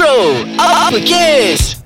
Bro, apa kes?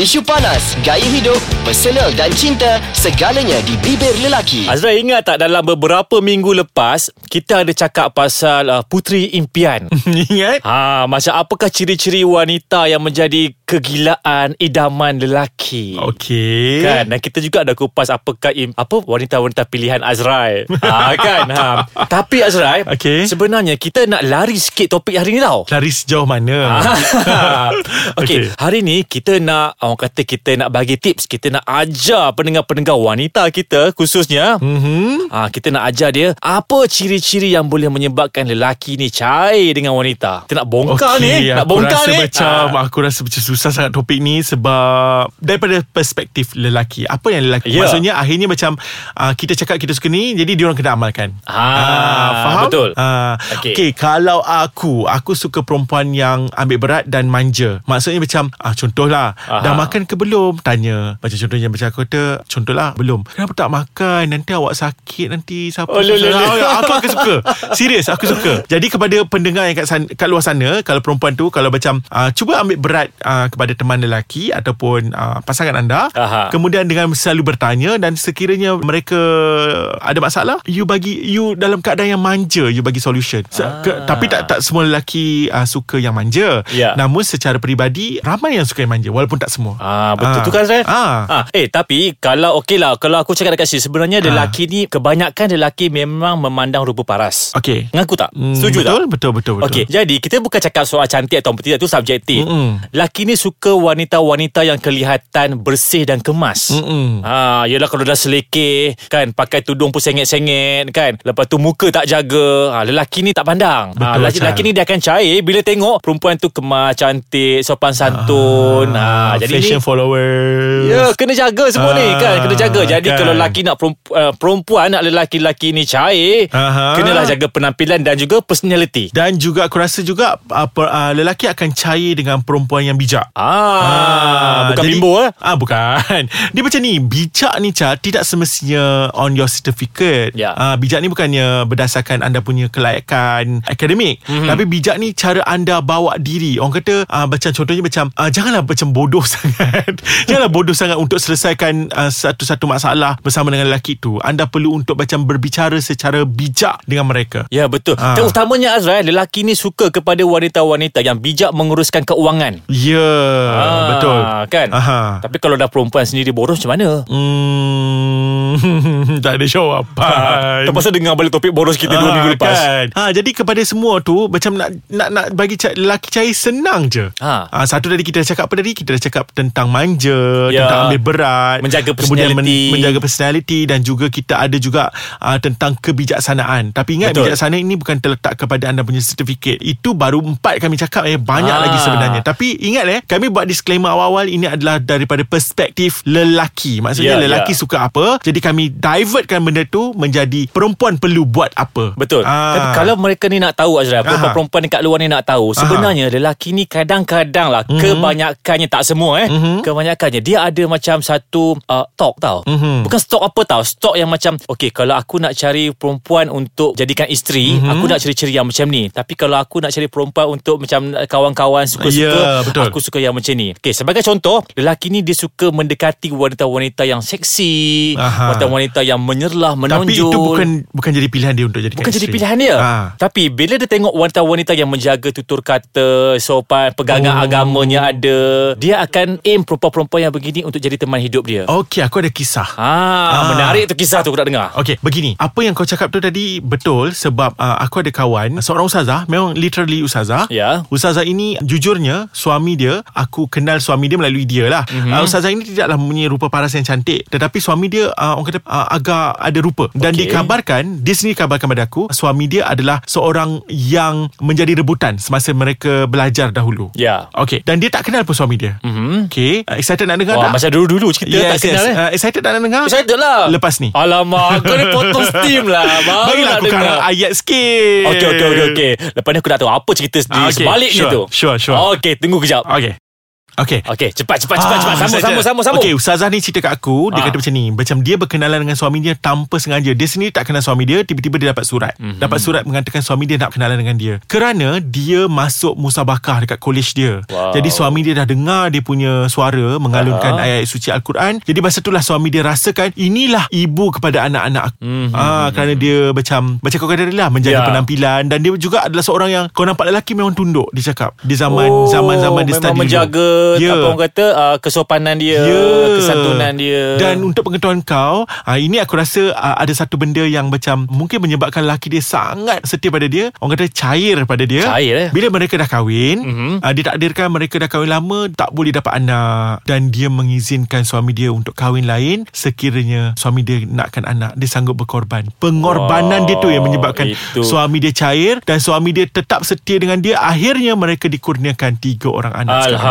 Isu panas, gaya hidup, personal dan cinta, segalanya di bibir lelaki. Azra ingat tak dalam beberapa minggu lepas kita ada cakap pasal uh, puteri impian. Ingat? ha, macam apakah ciri-ciri wanita yang menjadi kegilaan idaman lelaki? Okey. Kan dan kita juga ada kupas apakah im, apa wanita-wanita pilihan Azrai. ha kan. Ha. Tapi Azrai, Okey. sebenarnya kita nak lari sikit topik hari ni tau. Lari sejauh mana? Okey, Okey. hari ni kita nak orang kata kita nak bagi tips, kita nak ajar pendengar-pendengar wanita kita khususnya Mhm. Ah, kita nak ajar dia apa ciri-ciri yang boleh menyebabkan lelaki ni cair dengan wanita. Kita nak bongkar ni, nak aku bongkar ni. macam Ah. aku rasa macam susah sangat topik ni sebab daripada perspektif lelaki. Apa yang lelaki? Ya. Maksudnya akhirnya macam uh, kita cakap kita suka ni jadi dia orang kena amalkan. Ah, faham? betul. Ah, Okey. okay. kalau aku aku suka perempuan yang ambil berat dan manja. Maksudnya macam ah contohlah Aha. dah makan ke belum? Tanya. Macam contohnya macam aku kata contohlah belum. Kenapa tak makan? Nanti awak sakit nanti siapa Oh, lu. Ah, aku aku suka. Serius aku suka. Jadi kepada pendengar yang kat sana, kat luar sana kalau perempuan tu kalau macam uh, cuba ambil berat uh, kepada teman lelaki ataupun uh, pasangan anda Aha. kemudian dengan selalu bertanya dan sekiranya mereka ada masalah you bagi you dalam keadaan yang manja you bagi solution. Se- Ah. ke, tapi tak tak semua lelaki uh, suka yang manja. Ya. Namun secara peribadi ramai yang suka yang manja walaupun tak semua. Ah betul Ah. tu kan Zai? Ah. ah. Eh tapi kalau okey lah kalau aku cakap dekat sini sebenarnya lelaki ni kebanyakan lelaki memang memandang rupa paras. Okey. Mengaku tak? Hmm, Setuju betul, tak? Betul betul betul. Okey, jadi kita bukan cakap soal cantik atau tidak tu subjektif. Mm-mm. Lelaki ni suka wanita-wanita yang kelihatan bersih dan kemas. Mm-mm. Ha, yelah kalau dah selekeh kan pakai tudung pun sengit-sengit kan. Lepas tu muka tak jaga. Ha, lelaki ni tak pandang. Ha, Betul, lelaki, Chal. lelaki ni dia akan cair bila tengok perempuan tu kemas, cantik, sopan santun. Ha, Ah, jadi fashion ni followers. Ya, kena jaga semua ni Ah, kan. Kena jaga. Jadi kan. kalau lelaki nak perempuan, uh, perempuan nak lelaki-lelaki ni cair, Aha. kenalah jaga penampilan dan juga personality. Dan juga aku rasa juga uh, per, uh, lelaki akan cair dengan perempuan yang bijak. Ah, bukan jadi- bimbo eh. Ah bukan. Dia macam ni, bijak ni Cha tidak semestinya on your certificate. Ya. Ah bijak ni bukannya berdasarkan anda punya kelayakan akademik, Mhm. mm-hmm. tapi bijak ni cara anda bawa diri. Orang kata ah macam contohnya macam ah, janganlah macam bodoh sangat. janganlah bodoh sangat untuk selesaikan ah, satu-satu masalah bersama dengan lelaki tu. Anda perlu untuk macam berbicara secara bijak dengan mereka. Ya betul. Ah. Terutamanya Azrael, lelaki ni suka kepada wanita-wanita yang bijak menguruskan keuangan. Ya, Ah, betul. Kan? Aha. Tapi kalau dah perempuan sendiri boros macam mana? Hmm, tak ada jawapan. Terpaksa dengar balik topik boros kita dua Ah, minggu lepas. Kan? Ha, jadi kepada semua tu macam nak nak nak bagi ca- lelaki cair senang je. Ha. Ha, satu tadi kita dah cakap apa tadi? Kita dah cakap tentang manja, Ya. tentang ambil berat, Menjaga kemudian personality. menjaga personality dan juga kita ada juga uh, tentang kebijaksanaan. Tapi ingat Betul. bijaksana ini bukan terletak kepada anda punya sertifikat. Itu baru empat kami cakap eh banyak Ah. lagi sebenarnya. Tapi ingat eh kami buat disclaimer awal-awal ini adalah daripada perspektif lelaki. Maksudnya Ya, lelaki ya. suka apa? Jadi kami divertkan benda tu menjadi perempuan perlu buat apa. Betul. Ah. Tapi kalau mereka ni nak tahu Aha. perempuan ni kat luar ni nak tahu, sebenarnya lelaki ni kadang-kadang lah, Mhm. kebanyakannya tak semua eh, kebanyakannya dia ada macam satu uh, talk tau. Mhm. Bukan stok apa tau, stok yang macam okey kalau aku nak cari perempuan untuk jadikan isteri, Mhm. aku nak ciri-ciri yang macam ni. Tapi kalau aku nak cari perempuan untuk macam kawan-kawan suka-suka, Ya, betul. aku suka yang macam ni. Okey, sebagai contoh, lelaki ni dia suka mendekati wanita-wanita yang seksi, Aha. Wanita-wanita yang menyerlah, menonjol. Tapi itu bukan bukan jadi pilihan dia untuk jadi Bukan jadi pilihan dia Ha. Tapi bila dia tengok wanita-wanita yang menjaga tutur kata Sopan Pegangan Oh. agamanya ada Dia akan aim perempuan-perempuan yang begini Untuk jadi teman hidup dia Okey, aku ada kisah. Ah, Menarik tu kisah tu aku nak dengar Okey, begini. Apa yang kau cakap tu tadi betul sebab uh, aku ada kawan, seorang ustazah, memang literally ustazah. Ya. Ustazah ini jujurnya suami dia, aku kenal suami dia melalui dia lah. Mhm. Mm-hmm. Uh, ustazah ini tidaklah mempunyai rupa paras yang cantik, tetapi suami dia uh, orang kata uh, agak ada rupa. Dan Okey. dikabarkan, dia sendiri kabarkan pada aku, suami dia adalah seorang yang menjadi rebutan semasa mereka belajar dahulu. Ya Okey, dan dia tak kenal pun suami dia. Mhm. Okey, uh, excited nak dengar Wah, tak? macam dulu-dulu cerita tak kenal eh Uh, excited nak dengar? Excited lah Lepas ni. Alamak Kau ni potong steam lah Baru nak aku dengar karang ayat sikit Okey okey okey okey. Lepas ni aku nak tahu apa cerita Ah, okey. sebaliknya Sure, tu. sure, sure. Okey, tunggu kejap. Okay. Okey, cepat cepat cepat cepat sambung saja. sambung sambung sambung. Okey, Ustazah ni cerita kat aku, dia Ah. kata macam ni, macam dia berkenalan dengan suami dia tanpa sengaja. Dia sendiri tak kenal suami dia, tiba-tiba dia dapat surat. Mhm. Mm-hmm. Dapat surat mengatakan suami dia nak kenalan dengan dia. Kerana dia masuk musabakah dekat college dia. Wow. Jadi suami dia dah dengar dia punya suara mengalunkan Ah. ayat suci Al-Quran. Jadi masa itulah suami dia rasakan inilah ibu kepada anak-anak aku. Mhm. Ah, kerana dia macam macam kau kata lah menjaga Ya. penampilan dan dia juga adalah seorang yang kau nampak lelaki memang tunduk dia cakap. Di zaman Oh, zaman-zaman dia memang study dulu. menjaga Ya. apa orang kata uh, kesopanan dia, Ya. kesantunan dia. Dan untuk pengetahuan kau uh, Ini aku rasa uh, Ada satu benda yang macam Mungkin menyebabkan lelaki dia Sangat setia pada dia Orang kata cair pada dia Cair, eh? Bila mereka dah kahwin Mhm. mm-hmm. uh, Ditakdirkan mereka dah kahwin lama Tak boleh dapat anak Dan dia mengizinkan suami dia Untuk kahwin lain Sekiranya suami dia nakkan anak Dia sanggup berkorban Pengorbanan Wah, dia tu Yang menyebabkan itu. Suami dia cair Dan suami dia tetap setia dengan dia Akhirnya mereka dikurniakan Tiga orang anak sekarang.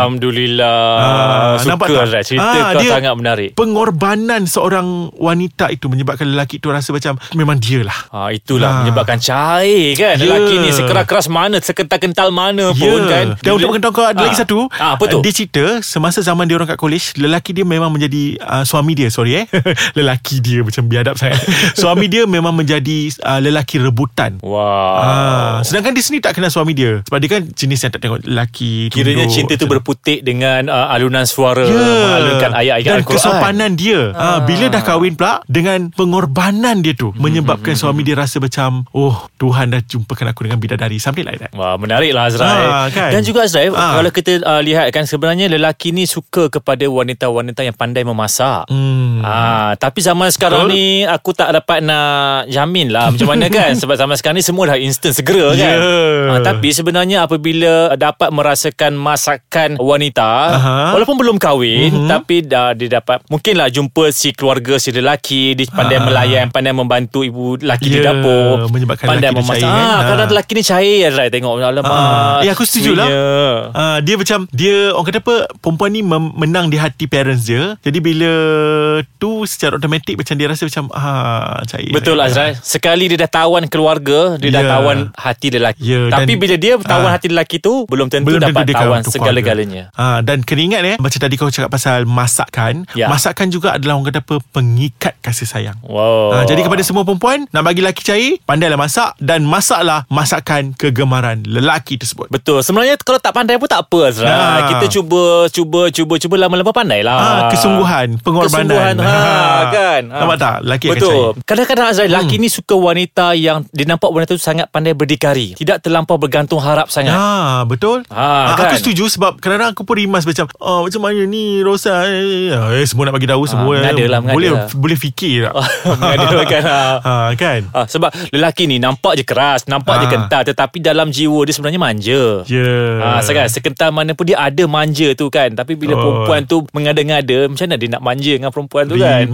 Alhamdulillah. Ah, Suka tak? Azrai. Cerita Ah, kau dia- sangat menarik. Pengorbanan seorang wanita itu menyebabkan lelaki itu rasa macam memang dia lah. Ha, itulah Ah. menyebabkan cair kan Ya. Lelaki ni sekeras-keras mana Sekental-kental mana pun kan Dan untuk pengetahuan kau ada Ah. lagi satu. Ah, apa tu? Dia cerita semasa zaman dia orang kat college, lelaki dia memang menjadi uh, suami dia, sorry eh. lelaki dia macam biadab sangat. suami dia memang menjadi uh, lelaki rebutan. Wow Ah, sedangkan dia sendiri tak kenal suami dia Sebab dia kan jenis yang tak tengok lelaki Kiranya tunduk, cinta tu berputik dengan uh, alunan suara Ya Mengalunkan ayat-ayat Dan Al-Quran kesopanan dia ah. Bila dah kahwin pula Dengan pengorbanan dia tu Menyebabkan suami dia rasa macam Oh Tuhan dah jumpakan aku dengan bidadari Something like that Wah menarik lah Azrai Ah, kan? Dan juga Azrai Ah. Kalau kita uh, lihat kan Sebenarnya lelaki ni suka kepada wanita-wanita yang pandai memasak hmm. Ah, tapi zaman sekarang Betul. ni aku tak dapat nak jamin lah macam mana kan sebab zaman sekarang ni semua dah instant segera kan. Ya. Ah, tapi sebenarnya apabila dapat merasakan masakan wanita Aha. walaupun belum kahwin mm-hmm. tapi dah dia dapat mungkinlah jumpa si keluarga si lelaki dia pandai Ah. melayan pandai membantu ibu lelaki di Ya, dapur menyebabkan pandai lelaki dia memasak. cair, kan? Ah, Ah. kadang lelaki ni cair Azrai tengok alamak. Ah, eh, aku setuju lah. Uh, dia macam Dia Orang kata apa Perempuan ni mem- menang di hati parents dia Jadi bila Tu secara automatik Macam dia rasa macam ah, cair Betul Azrai Sekali dia dah tawan keluarga Dia dah Ya. tawan hati lelaki Ya, Tapi bila dia tawan Ah. hati lelaki tu Belum tentu Belum dapat dia tawan segala-galanya keluarga. Ha, Dan kena ingat eh Macam tadi kau cakap pasal masakan Ya. Masakan juga adalah orang kata apa Pengikat kasih sayang Wow Ha, jadi kepada semua perempuan Nak bagi lelaki cair Pandailah masak Dan masaklah Masakan kegemaran lelaki tersebut Betul Sebenarnya kalau tak pandai pun tak apa Azrai Ah. Kita cuba Cuba Cuba Cuba lama-lama pandai lah Ah, kesungguhan, pengorbanan. Kesungguhan ha, Ha. kan Nampak tak? Lelaki akan Betul cair. Kadang-kadang Azrai Lelaki ni suka wanita Yang dia nampak wanita tu Sangat pandai berdikari Tidak terlampau bergantung harap sangat Ah, betul. Ah, Ah, kan? Aku setuju sebab kadang-kadang aku pun rimas macam oh, macam mana ni Rosa eh, eh semua nak bagi tahu semua mengada lah, mengada boleh lah. boleh fikir tak Mengada kan ah. ha, kan Ah, sebab lelaki ni nampak je keras, nampak je Ah. kental tetapi dalam jiwa dia sebenarnya manja. ya Ah, sekarang sekental mana pun dia ada manja tu kan. Tapi bila Oh. perempuan tu mengada-ngada, macam mana dia nak manja dengan perempuan tu kan?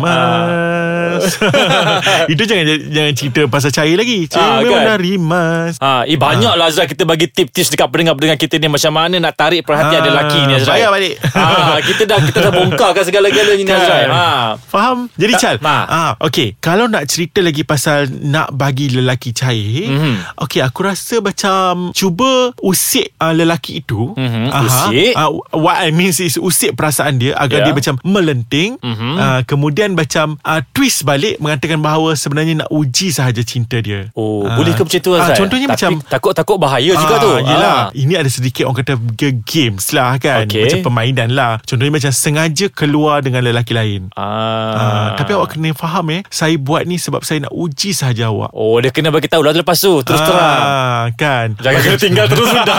Rimas Itu jangan jangan cerita pasal cair lagi Cair Ah, memang kan? dah rimas Ha, eh banyak lah Azrai kita bagi tip-tips dekat pendengar-pendengar kita ni macam mana nak tarik perhatian Ah, ada lelaki ni Azrai. bayar balik. Ha, kita dah kita dah bongkarkan segala-galanya ni Azrai. Ha. Faham? Jadi Tak- Chal Ma. ah, Okay Kalau nak cerita lagi pasal Nak bagi lelaki cair Mhm. Okay aku rasa macam Cuba usik uh, lelaki itu Mhm, Aha. usik. Ah, What I mean is Usik perasaan dia Agar Ya. dia macam melenting Mhm. Ah, Kemudian macam uh, Twist balik Mengatakan bahawa Sebenarnya nak uji sahaja cinta dia Oh, Ah. boleh ke macam tu? Ah, Contohnya Tapi macam takut-takut bahaya juga Ah, tu. Yelah Ah. Ini ada sedikit Orang kata Games lah kan Okey. Macam permainan lah Contohnya macam Sengaja keluar Dengan lelaki lain Ah. Ah, tapi awak kena faham eh Saya buat ni sebab saya nak uji sahaja awak Oh dia kena bagi tahu lah lepas tu Terus terang ah, Kan Jangan kena tinggal terus sudah.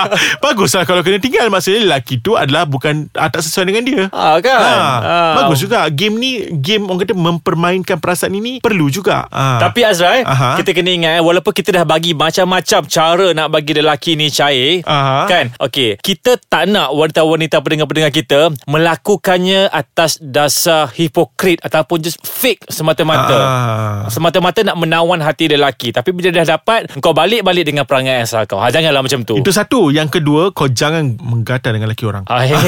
Baguslah kalau kena tinggal Maksudnya lelaki tu adalah Bukan ah, Tak sesuai dengan dia Ah kan Ah, Ah. Bagus juga Game ni Game orang kata Mempermainkan perasaan ini Perlu juga ah. Tapi Azrai Aha. Kita kena ingat eh, Walaupun kita dah bagi Macam-macam cara Nak bagi lelaki ni cair Aha. Kan Okay Kita tak nak Wanita-wanita pendengar-pendengar kita Melakukannya Atas dasar Hipokrit Ataupun just Fake semata-mata Ah. Semata-mata nak menawan hati lelaki Tapi bila dah dapat Kau balik-balik dengan perangai asal kau ha, Janganlah macam tu Itu satu Yang kedua Kau jangan menggatal dengan lelaki orang Ah, eh.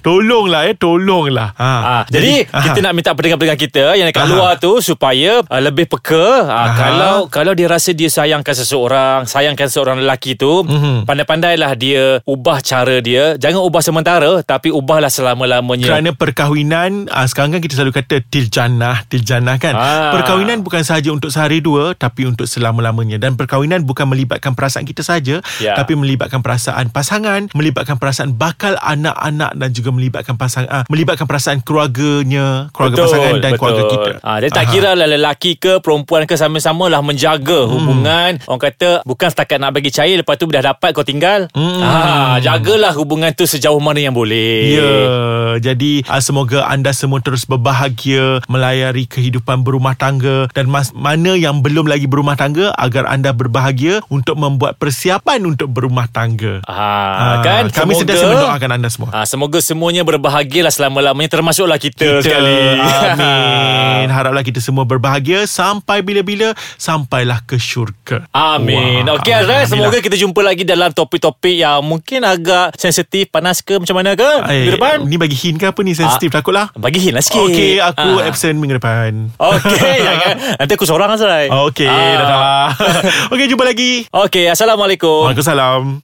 Tolonglah eh Tolonglah ha. Ah, jadi, kita nak minta pendengar-pendengar kita yang dekat Aha. luar tu supaya uh, lebih peka. Uh, Aha. kalau kalau dia rasa dia sayangkan seseorang, sayangkan seorang lelaki tu, Mhm. pandai-pandailah dia ubah cara dia. Jangan ubah sementara tapi ubahlah selama-lamanya. Kerana perkahwinan uh, Sekarang kan kita selalu kata Til jannah Til jannah kan Ah. Perkahwinan bukan sahaja untuk sehari dua Tapi untuk selama-lamanya Dan perkahwinan bukan melibatkan perasaan kita saja Ya. Tapi melibatkan perasaan pasangan Melibatkan perasaan bakal anak-anak Dan juga melibatkan pasangan uh, Melibatkan perasaan keluarganya Keluarga pasangan dan keluarga kita Ha, dia tak Aha. kira lah lelaki ke perempuan ke sama-sama lah menjaga hmm. hubungan. Orang kata bukan setakat nak bagi cair lepas tu dah dapat kau tinggal. Hmm. Ha, jagalah hubungan tu sejauh mana yang boleh. Ya, jadi uh, semoga anda semua terus berbahagia melayari kehidupan berumah tangga dan mas, mana yang belum lagi berumah tangga agar anda berbahagia untuk membuat persiapan untuk berumah tangga. Ha, Ah, kan kami semoga, sentiasa mendoakan anda semua. Ha, semoga semuanya berbahagialah selama-lamanya termasuklah kita, sekali. Amin. Haraplah kita semua berbahagia sampai bila-bila sampailah ke syurga. Amin. Okey Azrael, semoga kita jumpa lagi dalam topik-topik yang mungkin agak sensitif, panas ke macam mana ke Eh, minggu depan? Ni bagi hint ke apa ni sensitif takutlah. Bagi hint lah sikit. Okey, aku Ah. absent minggu depan. Okey, jangan. Nanti aku seorang Azrael. Okey, Ah. dah dah. Okey, jumpa lagi. Okey, Assalamualaikum. Waalaikumsalam.